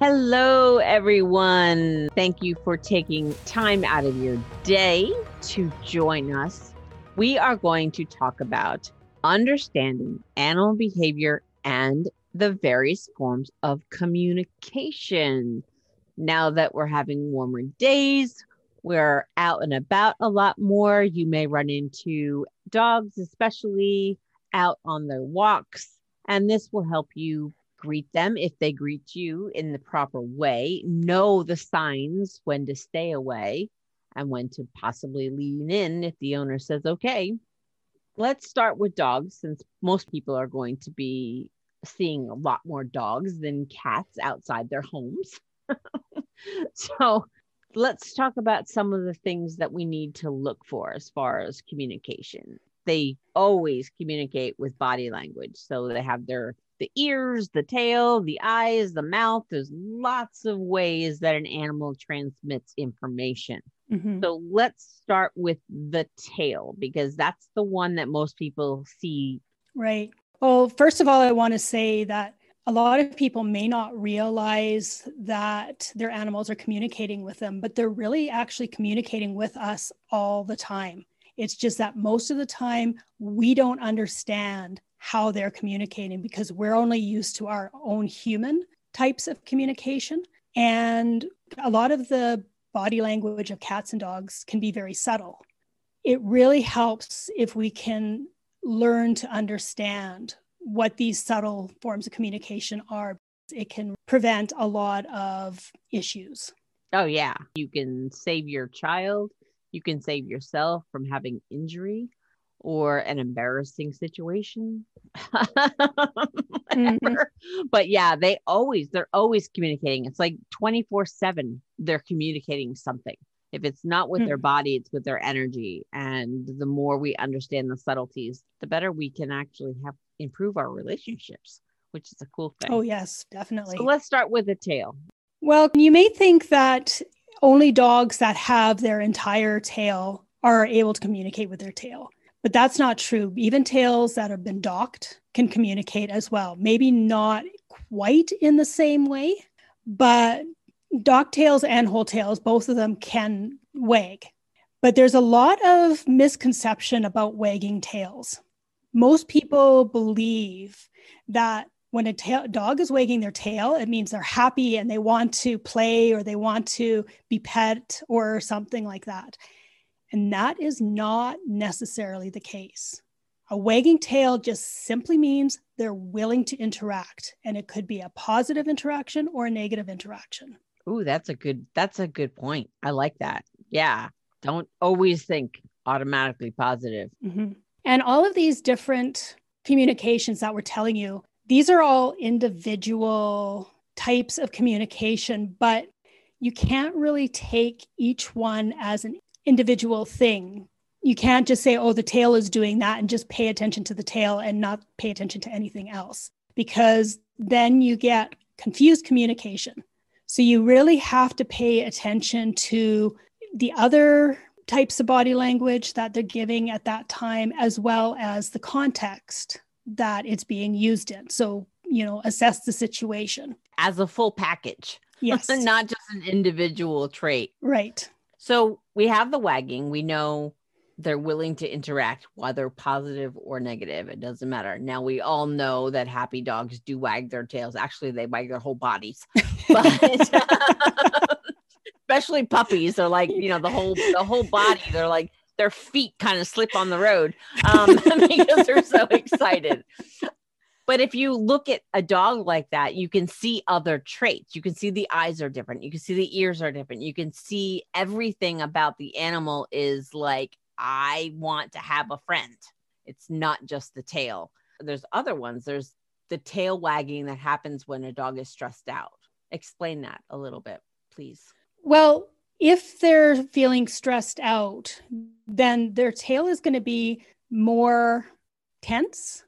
Hello, everyone. Thank you for taking time out of your day to join us. We are going to talk about understanding animal behavior and the various forms of communication. Now that we're having warmer days, we're out and about a lot more. You may run into dogs, especially out on their walks, and this will help you greet them if they greet you in the proper way, know the signs when to stay away and when to possibly lean in if the owner says okay. Let's start with dogs since most people are going to be seeing a lot more dogs than cats outside their homes. so, let's talk about some of the things that we need to look for as far as communication. They always communicate with body language. So, they have their the ears, the tail, the eyes, the mouth. There's lots of ways that an animal transmits information. Mm-hmm. So let's start with the tail because that's the one that most people see. Right. Well, first of all, I want to say that a lot of people may not realize that their animals are communicating with them, but they're really actually communicating with us all the time. It's just that most of the time we don't understand how they're communicating because we're only used to our own human types of communication. And a lot of the body language of cats and dogs can be very subtle. It really helps if we can learn to understand what these subtle forms of communication are. It can prevent a lot of issues. Oh, yeah. You can save your child, you can save yourself from having injury or an embarrassing situation. mm-hmm. But yeah, they always, they're always communicating. It's like 24 7, they're communicating something. If it's not with mm-hmm. their body, it's with their energy. And the more we understand the subtleties, the better we can actually have improve our relationships, which is a cool thing. Oh, yes, definitely. So let's start with the tail. Well, you may think that only dogs that have their entire tail are able to communicate with their tail. But that's not true. Even tails that have been docked can communicate as well. Maybe not quite in the same way, but dock tails and whole tails, both of them can wag. But there's a lot of misconception about wagging tails. Most people believe that when a ta- dog is wagging their tail, it means they're happy and they want to play or they want to be pet or something like that. And that is not necessarily the case. A wagging tail just simply means they're willing to interact, and it could be a positive interaction or a negative interaction. Ooh, that's a good that's a good point. I like that. Yeah. Don't always think automatically positive. Mm-hmm. And all of these different communications that we're telling you, these are all individual types of communication, but you can't really take each one as an individual thing. You can't just say, oh, the tail is doing that and just pay attention to the tail and not pay attention to anything else, because then you get confused communication. So you really have to pay attention to the other types of body language that they're giving at that time, as well as the context that it's being used in. So, you know, assess the situation as a full package. Yes. Not just an individual trait. Right. So we have the wagging. We know they're willing to interact, whether positive or negative. It doesn't matter. Now we all know that happy dogs do wag their tails. Actually, they wag their whole bodies, but especially puppies. They're like, you know, the whole the whole body. They're like their feet kind of slip on the road um, because they're so excited. But if you look at a dog like that, you can see other traits. You can see the eyes are different. You can see the ears are different. You can see everything about the animal is like, I want to have a friend. It's not just the tail. There's other ones. There's the tail wagging that happens when a dog is stressed out. Explain that a little bit, please? Well, if they're feeling stressed out, then their tail is going to be more tense.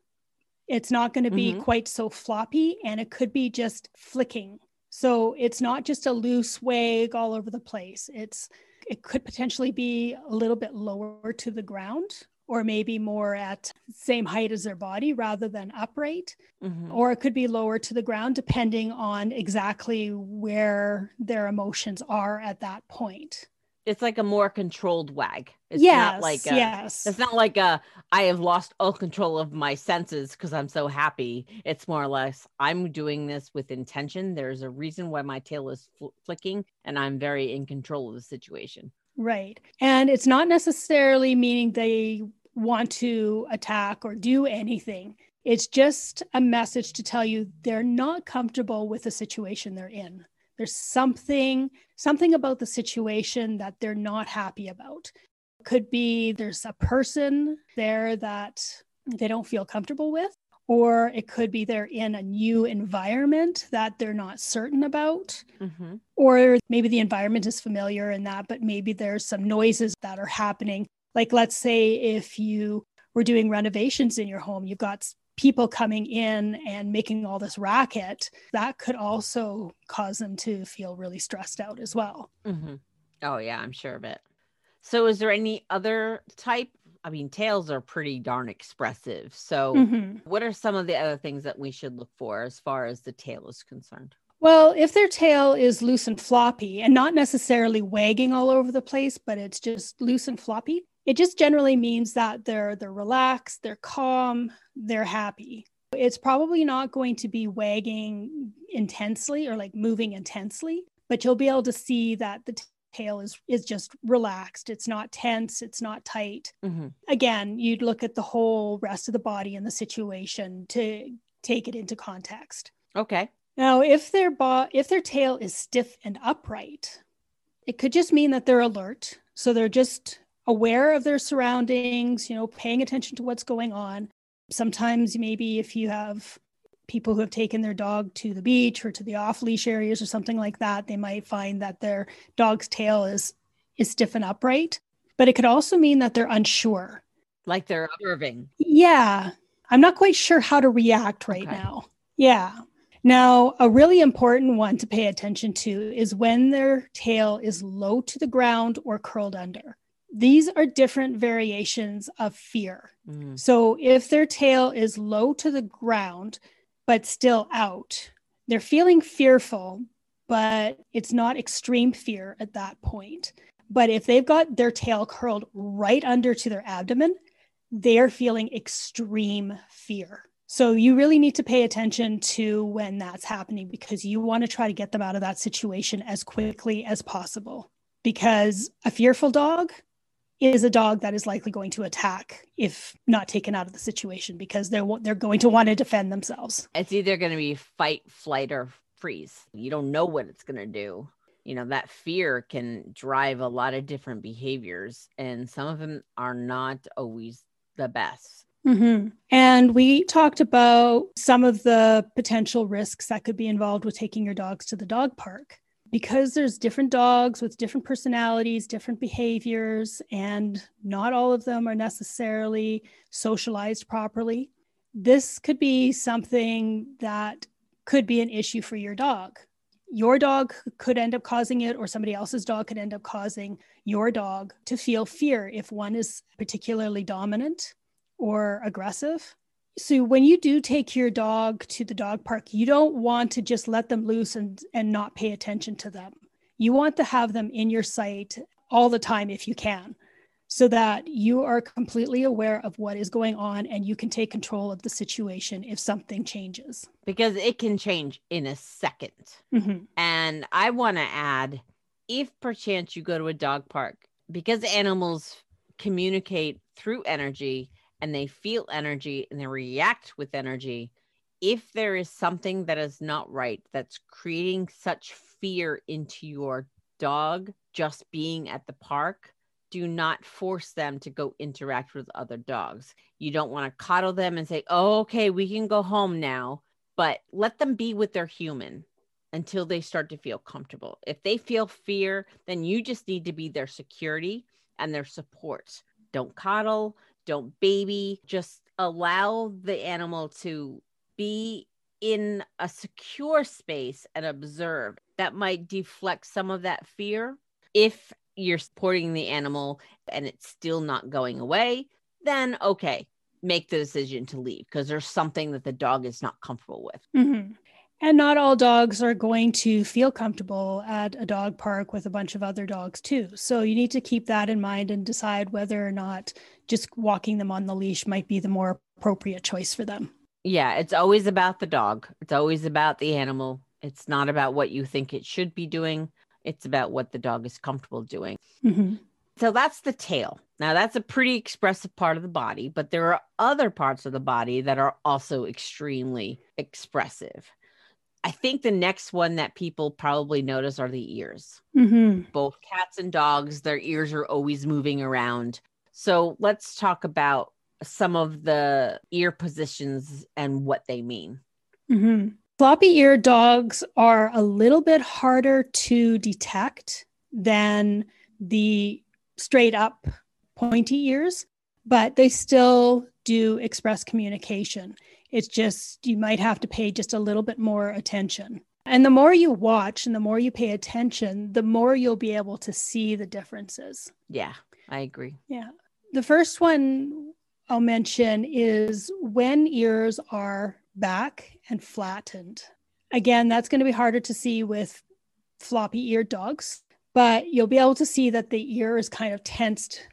It's not going to be Mhm. quite so floppy and it could be just flicking. So it's not just a loose wag all over the place. It's it could potentially be a little bit lower to the ground or maybe more at same height as their body rather than upright Mhm. or it could be lower to the ground depending on exactly where their emotions are at that point. It's like a more controlled wag. It's yes, not like a, yes. It's not like a I have lost all control of my senses because I'm so happy. It's more or less I'm doing this with intention. There's a reason why my tail is fl- flicking, and I'm very in control of the situation. Right. And it's not necessarily meaning they want to attack or do anything. It's just a message to tell you they're not comfortable with the situation they're in. There's something something about the situation that they're not happy about. Could be there's a person there that they don't feel comfortable with or it could be they're in a new environment that they're not certain about Mm-hmm. or maybe the environment is familiar in that, but maybe there's some noises that are happening. Like, let's say if you were doing renovations in your home, you've got people coming in and making all this racket, that could also cause them to feel really stressed out as well. Mm-hmm. Oh yeah, I'm sure of it. So, is there any other type? I mean, tails are pretty darn expressive. So, Mhm. what are some of the other things that we should look for as far as the tail is concerned? Well, if their tail is loose and floppy and not necessarily wagging all over the place, but it's just loose and floppy, it just generally means that they're they're relaxed, they're calm, they're happy. It's probably not going to be wagging intensely or like moving intensely, but you'll be able to see that the t- tail is is just relaxed. It's not tense, it's not tight. Mm-hmm. Again, you'd look at the whole rest of the body and the situation to take it into context. Okay. Now, if their bo- if their tail is stiff and upright, it could just mean that they're alert. So they're just aware of their surroundings, you know, paying attention to what's going on. Sometimes maybe if you have people who have taken their dog to the beach or to the off leash areas or something like that, they might find that their dog's tail is is stiff and upright. But it could also mean that they're unsure. Like they're observing. Yeah. I'm not quite sure how to react right Okay. now. Yeah. Now, a really important one to pay attention to is when their tail is low to the ground or curled under. These are different variations of fear. Mm. So, if their tail is low to the ground, but still out, they're feeling fearful, but it's not extreme fear at that point. But if they've got their tail curled right under to their abdomen, they're feeling extreme fear. So you really need to pay attention to when that's happening because you want to try to get them out of that situation as quickly as possible. Because a fearful dog is a dog that is likely going to attack if not taken out of the situation because they're they're going to want to defend themselves. It's either going to be fight, flight, or freeze. You don't know what it's going to do. You know, that fear can drive a lot of different behaviors, and some of them are not always the best. Mhm. And we talked about some of the potential risks that could be involved with taking your dogs to the dog park. Because there's different dogs with different personalities, different behaviors, and not all of them are necessarily socialized properly. This could be something that could be an issue for your dog. Your dog could end up causing it, or somebody else's dog could end up causing your dog to feel fear if one is particularly dominant or aggressive. So when you do take your dog to the dog park, you don't want to just let them loose and, and not pay attention to them. You want to have them in your sight all the time if you can, so that you are completely aware of what is going on and you can take control of the situation if something changes. because it can change in a second. Mhm. And I want to add if perchance you go to a dog park, because animals communicate through energy and they feel energy and they react with energy, if there is something that is not right that's creating such fear into your dog just being at the park, do not force them to go interact with other dogs. You don't want to coddle them and say, oh, okay, we can go home now, but let them be with their human until they start to feel comfortable. If they feel fear, then you just need to be their security and their support. Don't coddle, don't baby, just allow the animal to be in a secure space and observe. That might deflect some of that fear. If you're supporting the animal and it's still not going away, then okay, make the decision to leave because there's something that the dog is not comfortable with. Mm-hmm. And not all dogs are going to feel comfortable at a dog park with a bunch of other dogs, too. So you need to keep that in mind and decide whether or not just walking them on the leash might be the more appropriate choice for them. Yeah, it's always about the dog, it's always about the animal. It's not about what you think it should be doing, it's about what the dog is comfortable doing. Mm-hmm. So that's the tail. Now, that's a pretty expressive part of the body, but there are other parts of the body that are also extremely expressive. I think the next one that people probably notice are the ears. Mm-hmm. Both cats and dogs, their ears are always moving around. So let's talk about some of the ear positions and what they mean. Mm-hmm. Floppy ear dogs are a little bit harder to detect than the straight up pointy ears, but they still do express communication. It's just you might have to pay just a little bit more attention. And the more you watch and the more you pay attention, the more you'll be able to see the differences. Yeah, I agree. Yeah. The first one I'll mention is when ears are back and flattened. Again, that's going to be harder to see with floppy eared dogs, but you'll be able to see that the ear is kind of tensed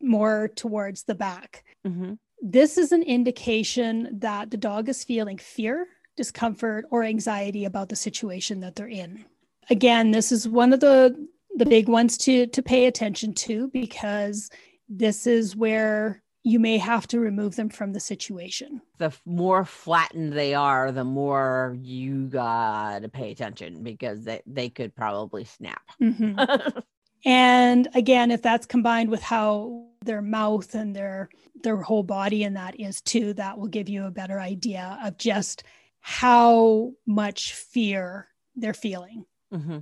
more towards the back. Mm-hmm. This is an indication that the dog is feeling fear, discomfort, or anxiety about the situation that they're in. Again, this is one of the the big ones to to pay attention to because this is where you may have to remove them from the situation. The more flattened they are, the more you got to pay attention because they, they could probably snap. Mm-hmm. and again, if that's combined with how their mouth and their their whole body and that is too, that will give you a better idea of just how much fear they're feeling. Mm-hmm.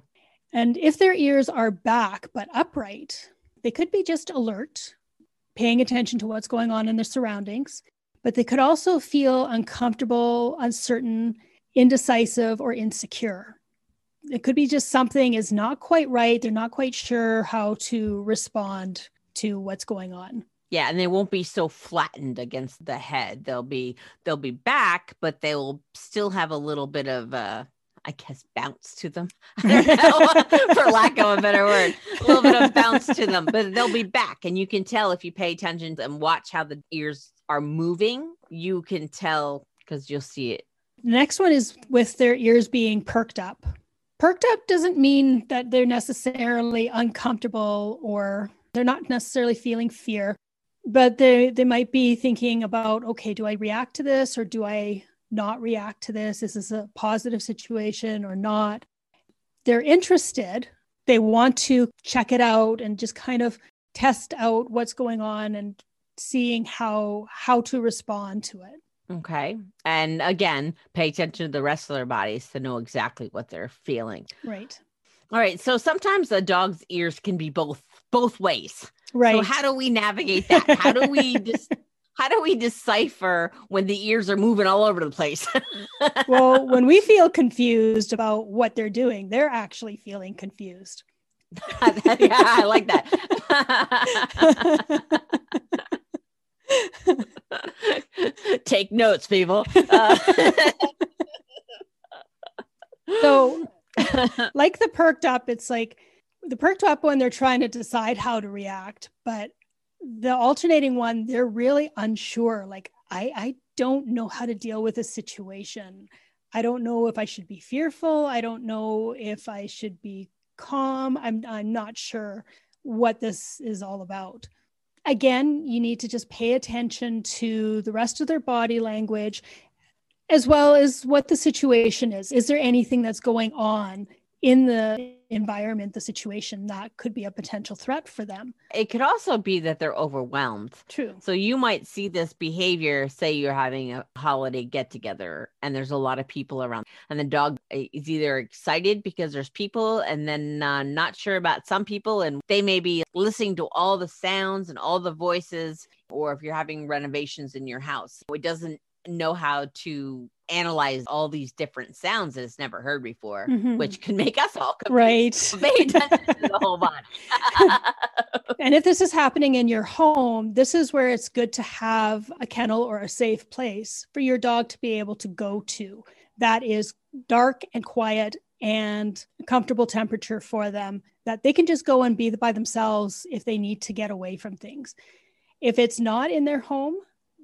And if their ears are back but upright, they could be just alert paying attention to what's going on in their surroundings, but they could also feel uncomfortable, uncertain, indecisive, or insecure. It could be just something is not quite right. They're not quite sure how to respond to what's going on. Yeah, and they won't be so flattened against the head. They'll be they'll be back, but they will still have a little bit of uh I guess bounce to them, for lack of a better word, a little bit of bounce to them, but they'll be back. And you can tell if you pay attention and watch how the ears are moving, you can tell because you'll see it. The next one is with their ears being perked up. Perked up doesn't mean that they're necessarily uncomfortable or they're not necessarily feeling fear, but they, they might be thinking about, okay, do I react to this or do I not react to this? Is this a positive situation or not? They're interested. They want to check it out and just kind of test out what's going on and seeing how how to respond to it. Okay. And again, pay attention to the rest of their bodies to know exactly what they're feeling. Right. All right. So sometimes a dog's ears can be both both ways. Right. So how do we navigate that? How do we just how do we decipher when the ears are moving all over the place? well, when we feel confused about what they're doing, they're actually feeling confused. yeah, I like that. Take notes, people. Uh, so, like the perked up, it's like the perked up when they're trying to decide how to react, but the alternating one they're really unsure. Like i i don't know how to deal with a situation. I don't know if i should be fearful. I don't know if i should be calm. I'm i'm not sure what this is all about again you need to just pay attention to the rest of their body language as well as what the situation is. Is there anything that's going on in the environment, the situation, that could be a potential threat for them. It could also be that they're overwhelmed. True. So you might see this behavior, say you're having a holiday get together and there's a lot of people around, and the dog is either excited because there's people and then uh, not sure about some people, and they may be listening to all the sounds and all the voices, or if you're having renovations in your house, it doesn't know how to analyze all these different sounds that it's never heard before, Mhm. which can make us all confused. Right. Pay attention to the whole body. and if this is happening in your home, this is where it's good to have a kennel or a safe place for your dog to be able to go to that is dark and quiet and a comfortable temperature for them that they can just go and be by themselves if they need to get away from things. If it's not in their home,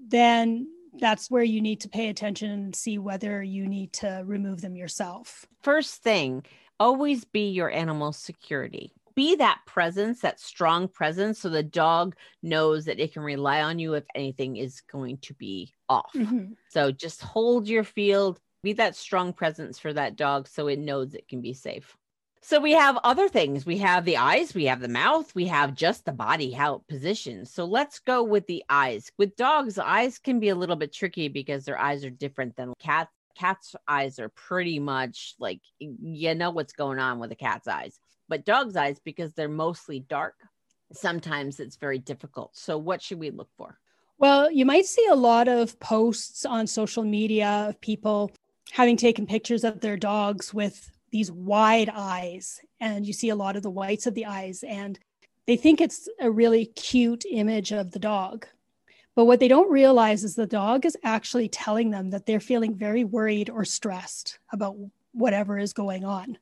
then that's where you need to pay attention and see whether you need to remove them yourself. First thing, always be your animal's security. Be that presence, that strong presence, so the dog knows that it can rely on you if anything is going to be off. Mhm. So just hold your field, be that strong presence for that dog so it knows it can be safe. So we have other things. We have the eyes, we have the mouth, we have just the body, how it positions. So let's go with the eyes. With dogs, eyes can be a little bit tricky because their eyes are different than cats. Cats' eyes are pretty much like you know what's going on with a cat's eyes. But dogs' eyes, because they're mostly dark, sometimes it's very difficult. So what should we look for? Well, you might see a lot of posts on social media of people having taken pictures of their dogs with these wide eyes, and you see a lot of the whites of the eyes, and they think it's a really cute image of the dog. But what they don't realize is the dog is actually telling them that they're feeling very worried or stressed about whatever is going on.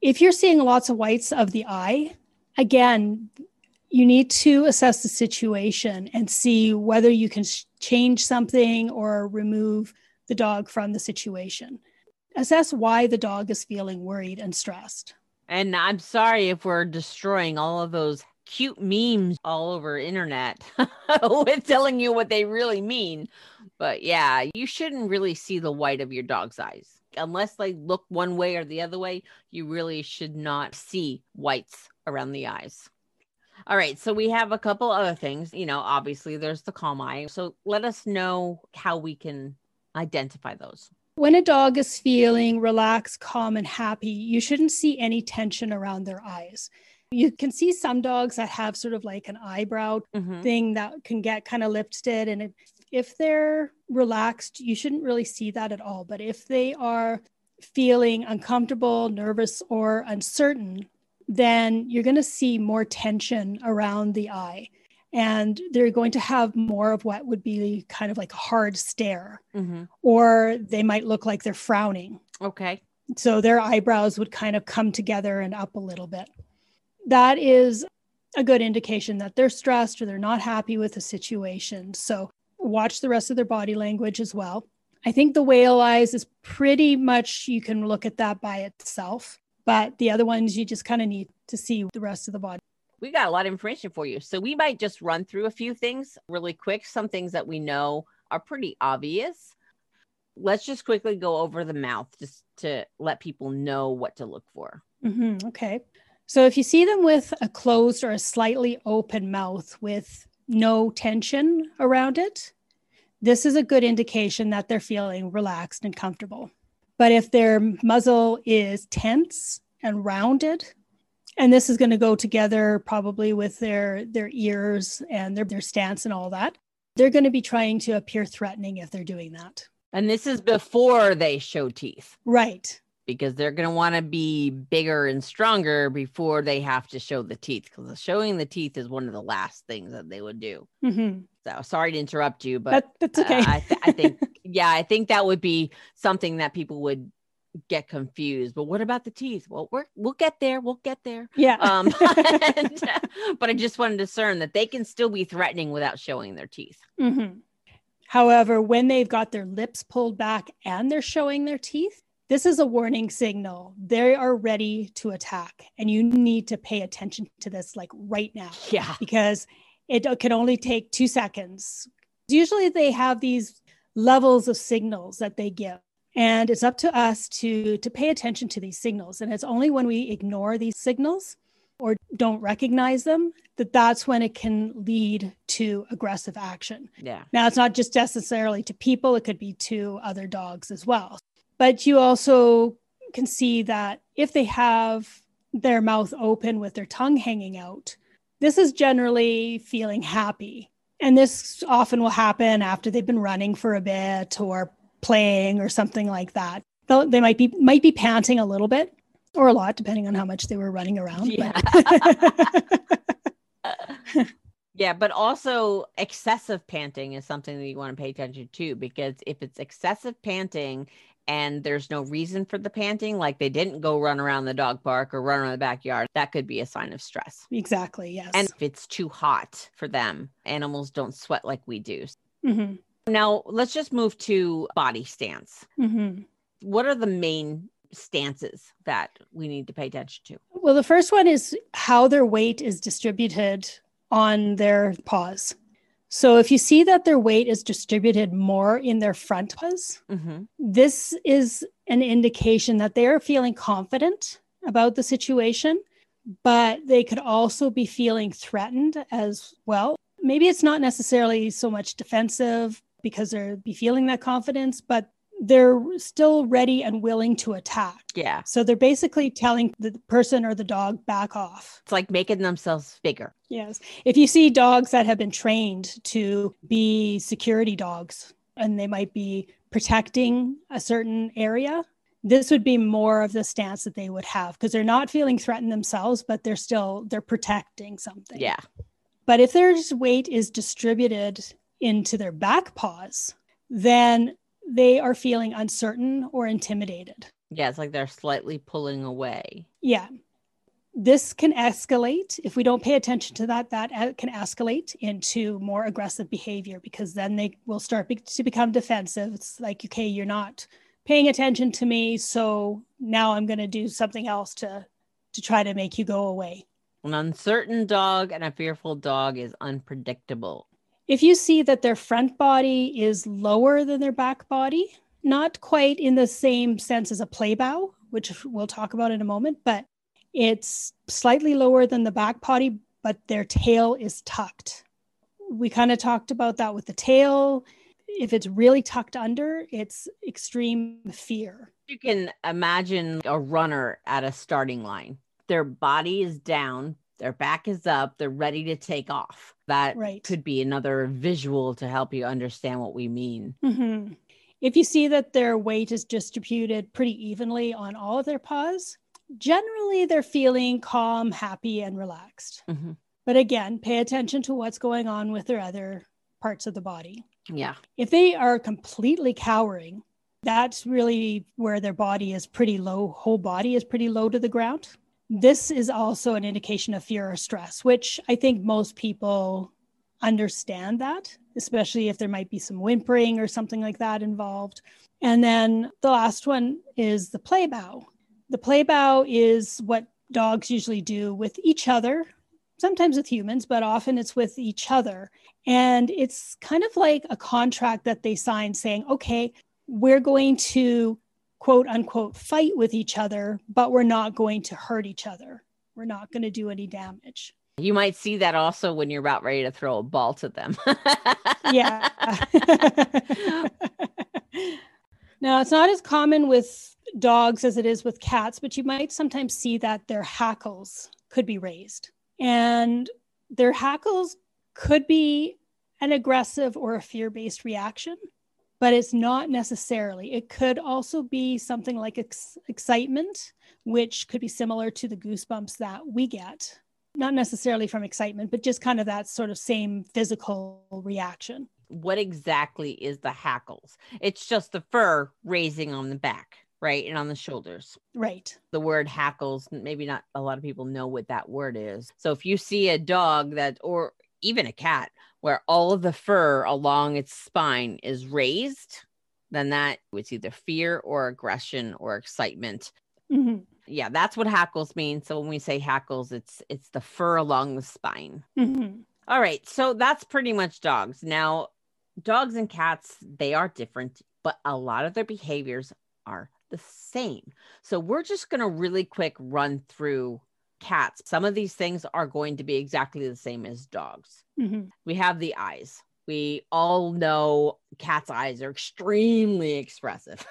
If you're seeing lots of whites of the eye, again, you need to assess the situation and see whether you can sh- change something or remove the dog from the situation. Assess why the dog is feeling worried and stressed. And I'm sorry if we're destroying all of those cute memes all over internet with telling you what they really mean. But yeah, you shouldn't really see the white of your dog's eyes. Unless they look one way or the other way, you really should not see whites around the eyes. All right, so we have a couple other things. You know, obviously there's the calm eye. So let us know how we can identify those. When a dog is feeling relaxed, calm, and happy, you shouldn't see any tension around their eyes. You can see some dogs that have sort of like an eyebrow Mhm. thing that can get kind of lifted. And if, if they're relaxed, you shouldn't really see that at all. But if they are feeling uncomfortable, nervous, or uncertain, then you're going to see more tension around the eye. And they're going to have more of what would be kind of like a hard stare, Mhm. or they might look like they're frowning. Okay. So their eyebrows would kind of come together and up a little bit. That is a good indication that they're stressed or they're not happy with the situation. So watch the rest of their body language as well. I think the whale eyes is pretty much you can look at that by itself, but the other ones you just kind of need to see the rest of the body. We got a lot of information for you. So we might just run through a few things really quick, some things that we know are pretty obvious. Let's just quickly go over the mouth just to let people know what to look for. Mhm, okay. So if you see them with a closed or a slightly open mouth with no tension around it, this is a good indication that they're feeling relaxed and comfortable. But if their muzzle is tense and rounded, and this is going to go together probably with their their ears and their, their stance and all that, they're going to be trying to appear threatening if they're doing that. And this is before they show teeth Right. because they're going to want to be bigger and stronger before they have to show the teeth because showing the teeth is one of the last things that they would do. hmm So sorry to interrupt you, but That, that's okay. Uh, I, th- I think, yeah, I think that would be something that people would get confused. But what about the teeth? Well, we're, we'll get there. We'll get there. yeah. Um, and, but I just want to discern that they can still be threatening without showing their teeth. Mhm. However, when they've got their lips pulled back and they're showing their teeth, this is a warning signal. They are ready to attack, and you need to pay attention to this like right now Yeah. because it can only take two seconds. Usually, they have these levels of signals that they give, And it's up to us to, to pay attention to these signals. And it's only when we ignore these signals or don't recognize them that that's when it can lead to aggressive action. Yeah. Now, it's not just necessarily to people, it could be to other dogs as well. But you also can see that if they have their mouth open with their tongue hanging out, this is generally feeling happy. And this often will happen after they've been running for a bit or playing or something like that. They might be might be panting a little bit or a lot, depending on how much they were running around. Yeah. yeah, but also excessive panting is something that you want to pay attention to because if it's excessive panting and there's no reason for the panting, like they didn't go run around the dog park or run around the backyard, that could be a sign of stress. Exactly. Yes. And if it's too hot for them, animals don't sweat like we do. Mm-hmm. Now, let's just move to body stance. Mm-hmm. What are the main stances that we need to pay attention to? Well, the first one is how their weight is distributed on their paws. So if you see that their weight is distributed more in their front paws, mm-hmm. this is an indication that they are feeling confident about the situation, but they could also be feeling threatened as well. Maybe it's not necessarily so much defensive because they're be feeling that confidence, but they're still ready and willing to attack. Yeah. So they're basically telling the person or the dog back off. It's like making themselves bigger. Yes. If you see dogs that have been trained to be security dogs and they might be protecting a certain area, this would be more of the stance that they would have because they're not feeling threatened themselves, but they're still they're protecting something. Yeah. But if their weight is distributed into their back paws, then they are feeling uncertain or intimidated. Yeah, it's like they're slightly pulling away. Yeah. This can escalate. If we don't pay attention to that, that can escalate into more aggressive behavior because then they will start be- to become defensive. It's like, okay, you're not paying attention to me. So now I'm going to do something else to, to try to make you go away. An uncertain dog and a fearful dog is unpredictable. If you see that their front body is lower than their back body, not quite in the same sense as a play bow, which we'll talk about in a moment, but it's slightly lower than the back body, but their tail is tucked. We kind of talked about that with the tail. If it's really tucked under, it's extreme fear. You can imagine a runner at a starting line. Their body is down, their back is up, they're ready to take off. That right. could be another visual to help you understand what we mean. Mm-hmm. If you see that their weight is distributed pretty evenly on all of their paws, generally they're feeling calm, happy, and relaxed. Mm-hmm. But again, pay attention to what's going on with their other parts of the body. Yeah. If they are completely cowering, that's really where their body is pretty low, whole body is pretty low to the ground this is also an indication of fear or stress, which I think most people understand that, especially if there might be some whimpering or something like that involved. And then the last one is the play bow. The play bow is what dogs usually do with each other, sometimes with humans, but often it's with each other. And it's kind of like a contract that they sign saying, okay, we're going to quote unquote fight with each other, but we're not going to hurt each other. We're not going to do any damage. You might see that also when you're about ready to throw a ball to them. yeah. now, it's not as common with dogs as it is with cats, but you might sometimes see that their hackles could be raised. And their hackles could be an aggressive or a fear based reaction but it's not necessarily. It could also be something like ex- excitement, which could be similar to the goosebumps that we get, not necessarily from excitement, but just kind of that sort of same physical reaction. What exactly is the hackles? It's just the fur raising on the back, right? And on the shoulders. Right. The word hackles, maybe not a lot of people know what that word is. So if you see a dog that, or even a cat where all of the fur along its spine is raised, then that was either fear or aggression or excitement. Mm-hmm. Yeah, that's what hackles mean. So when we say hackles, it's it's the fur along the spine. Mm-hmm. All right, so that's pretty much dogs. Now, dogs and cats they are different, but a lot of their behaviors are the same. So we're just going to really quick run through cats. Some of these things are going to be exactly the same as dogs. Mhm. We have the eyes. We all know cats' eyes are extremely expressive.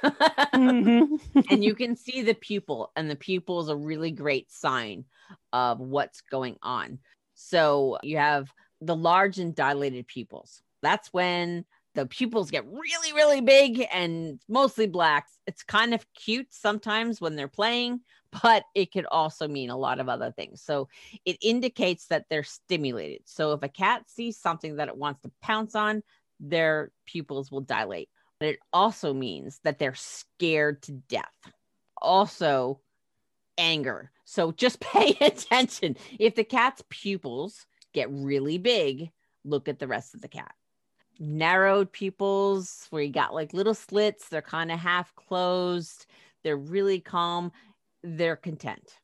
Mhm. and you can see the pupil, and the pupil is a really great sign of what's going on. So you have the large and dilated pupils. That's when the pupils get really, really big and mostly black. It's kind of cute sometimes when they're playing, but it could also mean a lot of other things. So it indicates that they're stimulated. So if a cat sees something that it wants to pounce on, their pupils will dilate. But it also means that they're scared to death. Also, anger. So just pay attention. If the cat's pupils get really big, look at the rest of the cat. Narrowed pupils, where you got like little slits, they're kind of half closed, they're really calm, they're content.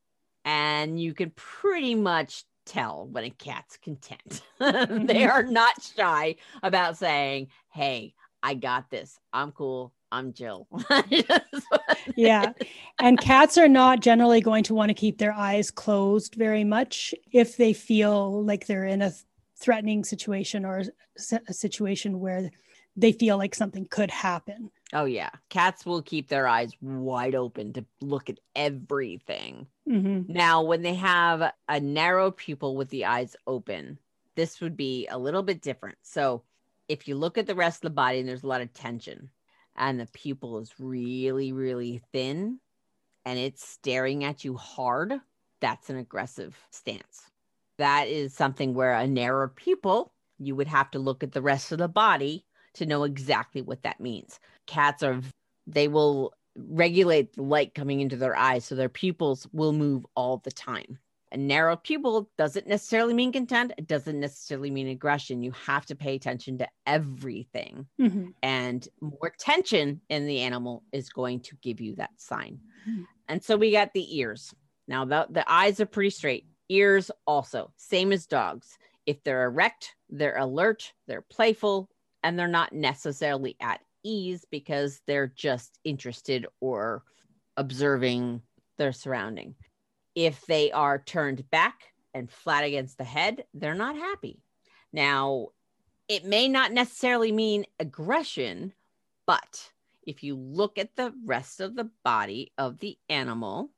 And you can pretty much tell when a cat's content. they are not shy about saying, Hey, I got this. I'm cool. I'm Jill. yeah. And cats are not generally going to want to keep their eyes closed very much if they feel like they're in a threatening situation or a situation where they feel like something could happen. Oh, yeah. Cats will keep their eyes wide open to look at everything. Mhm. Now, when they have a narrow pupil with the eyes open, this would be a little bit different. So, if you look at the rest of the body and there's a lot of tension, and the pupil is really, really thin and it's staring at you hard, that's an aggressive stance. That is something where a narrow pupil, you would have to look at the rest of the body to know exactly what that means. Cats are, they will regulate the light coming into their eyes, so their pupils will move all the time. A narrow pupil doesn't necessarily mean content, it doesn't necessarily mean aggression. You have to pay attention to everything Mhm. and more tension in the animal is going to give you that sign. Mhm. And so we got the ears. Now the, the eyes are pretty straight. Ears also, same as dogs. If they're erect, they're alert, they're playful, and they're not necessarily at ease because they're just interested or observing their surrounding. If they are turned back and flat against the head, they're not happy. Now, it may not necessarily mean aggression, but if you look at the rest of the body of the animal,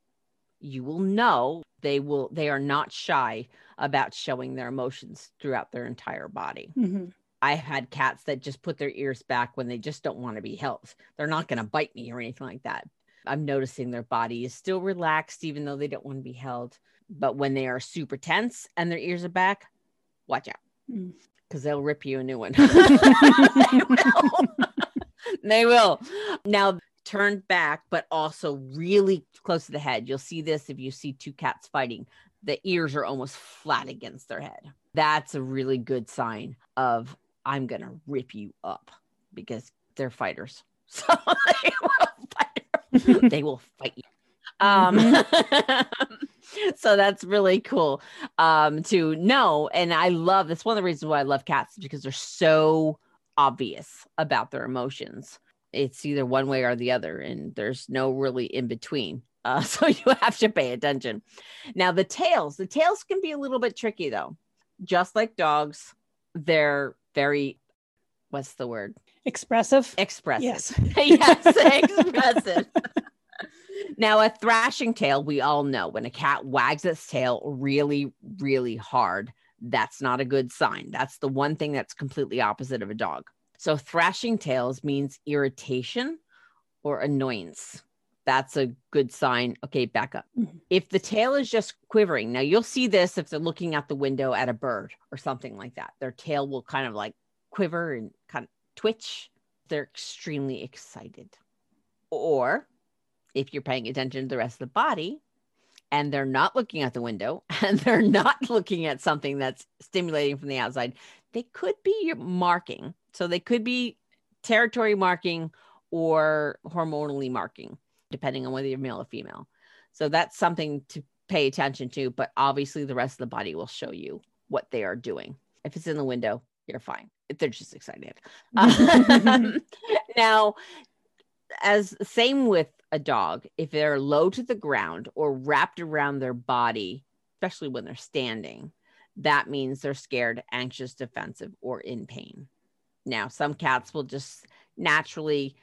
you will know they will they are not shy about showing their emotions throughout their entire body. Mhm. I've had cats that just put their ears back when they just don't want to be held. They're not going to bite me or anything like that. I'm noticing their body is still relaxed, even though they don't want to be held. But when they are super tense and their ears are back, watch out hmm. because they'll rip you a new one. they will. they will. Now, turned back, but also really close to the head. You'll see this if you see two cats fighting. The ears are almost flat against their head. That's a really good sign of I'm going to rip you up because they're fighters. So they will fight, they will fight you. Um, so that's really cool um, to know. And I love that's one of the reasons why I love cats because they're so obvious about their emotions. It's either one way or the other, and there's no really in between. Uh, so you have to pay attention. Now, the tails, the tails can be a little bit tricky though. Just like dogs, they're very, what's the word? Expressive. Expressive. Yes. yes, expressive. now, a thrashing tail, we all know when a cat wags its tail really, really hard, that's not a good sign. That's the one thing that's completely opposite of a dog. So, thrashing tails means irritation or annoyance. That's a good sign. Okay, back up. Mhm. If the tail is just quivering, now you'll see this if they're looking out the window at a bird or something like that. Their tail will kind of like quiver and kind of twitch. They're extremely excited. Or if you're paying attention to the rest of the body and they're not looking out the window and they're not looking at something that's stimulating from the outside, they could be marking. So they could be territory marking or hormonally marking, depending on whether you're male or female. So that's something to pay attention to. But obviously, the rest of the body will show you what they are doing. If it's in the window, you're fine. If they're just excited. Um, now, as same with a dog, if they're low to the ground or wrapped around their body, especially when they're standing, that means they're scared, anxious, defensive, or in pain. Now, some cats will just naturally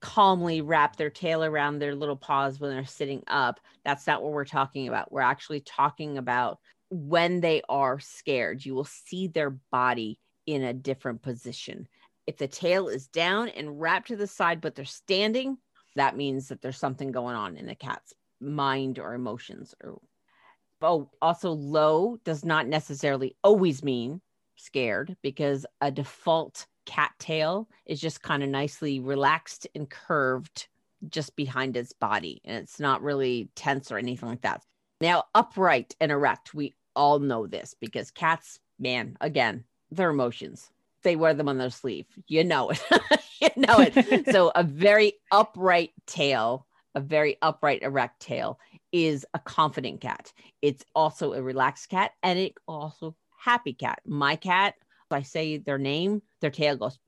calmly wrap their tail around their little paws when they're sitting up. That's not what we're talking about. We're actually talking about when they are scared, you will see their body in a different position. If the tail is down and wrapped to the side, but they're standing, that means that there's something going on in the cat's mind or emotions. Or oh, also low does not necessarily always mean scared because a default cat tail is just kind of nicely relaxed and curved just behind its body and it's not really tense or anything like that. Now, upright and erect, we all know this because cats, man, again, their emotions. They wear them on their sleeve. You know it. you know it. so a very upright tail, a very upright, erect tail is a confident cat. It's also a relaxed cat and it also happy cat. My cat, I say their name, their tail goes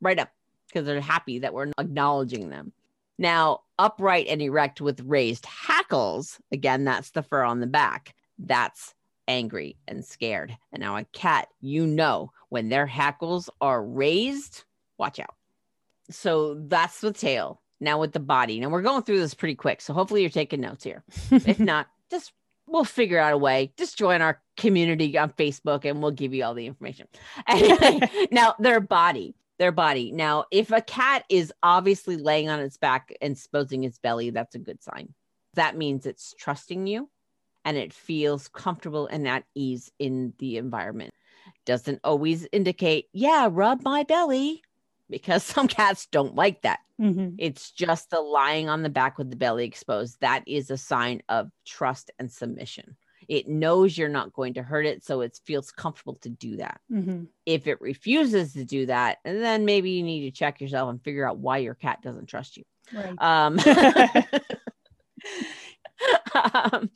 right up because they're happy that we're acknowledging them. Now, upright and erect with raised hackles, again, that's the fur on the back. That's angry and scared. And now a cat, you know, when their hackles are raised, watch out. So that's the tail. Now with the body. Now we're going through this pretty quick. So hopefully you're taking notes here. if not, just we'll figure out a way. Just join our community on Facebook and we'll give you all the information. Now their body. Their body. Now, if a cat is obviously laying on its back and exposing its belly, that's a good sign. That means it's trusting you and it feels comfortable and at ease in the environment. Doesn't always indicate, yeah, rub my belly, because some cats don't like that. Mm-hmm. It's just the lying on the back with the belly exposed. That is a sign of trust and submission. It knows you're not going to hurt it, so it feels comfortable to do that. Mm-hmm. If it refuses to do that, then maybe you need to check yourself and figure out why your cat doesn't trust you. Right. Um, um,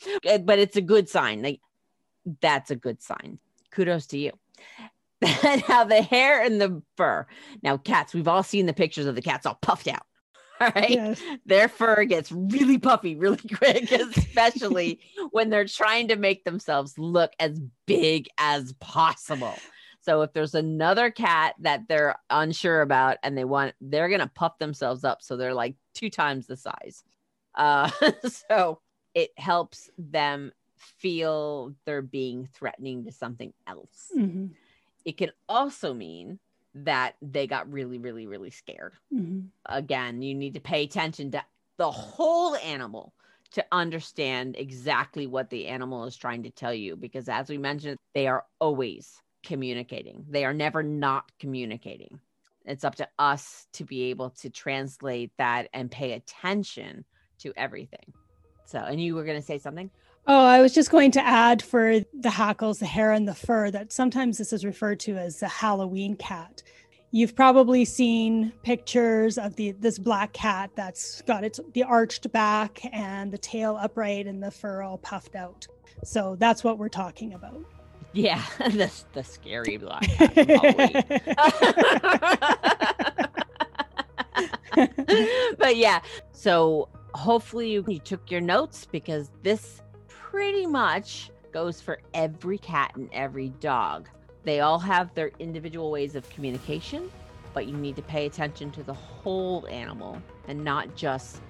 but it's a good sign. Like that's a good sign. Kudos to you. now the hair and the fur. Now cats, we've all seen the pictures of the cats all puffed out. All right. Yes. Their fur gets really puffy really quick, especially when they're trying to make themselves look as big as possible. So if there's another cat that they're unsure about and they want, they're going to puff themselves up. So they're like two times the size. Uh, so it helps them feel they're being threatening to something else. Mm-hmm. It can also mean that they got really, really, really scared. Mm-hmm. Again, you need to pay attention to the whole animal to understand exactly what the animal is trying to tell you. Because as we mentioned, they are always communicating, they are never not communicating. It's up to us to be able to translate that and pay attention to everything. So, and you were going to say something? Oh, I was just going to add for the hackles, the hair, and the fur that sometimes this is referred to as the Halloween cat. You've probably seen pictures of the this black cat that's got its the arched back and the tail upright and the fur all puffed out. So that's what we're talking about. Yeah, the the scary black but yeah, so hopefully you, you took your notes because this pretty much goes for every cat and every dog. They all have their individual ways of communication, but you need to pay attention to the whole animal and not just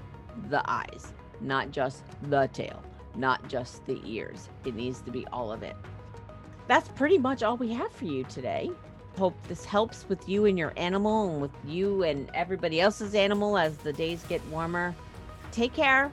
the eyes, not just the tail, not just the ears. It needs to be all of it. That's pretty much all we have for you today. Hope this helps with you and your animal and with you and everybody else's animal as the days get warmer. Take care.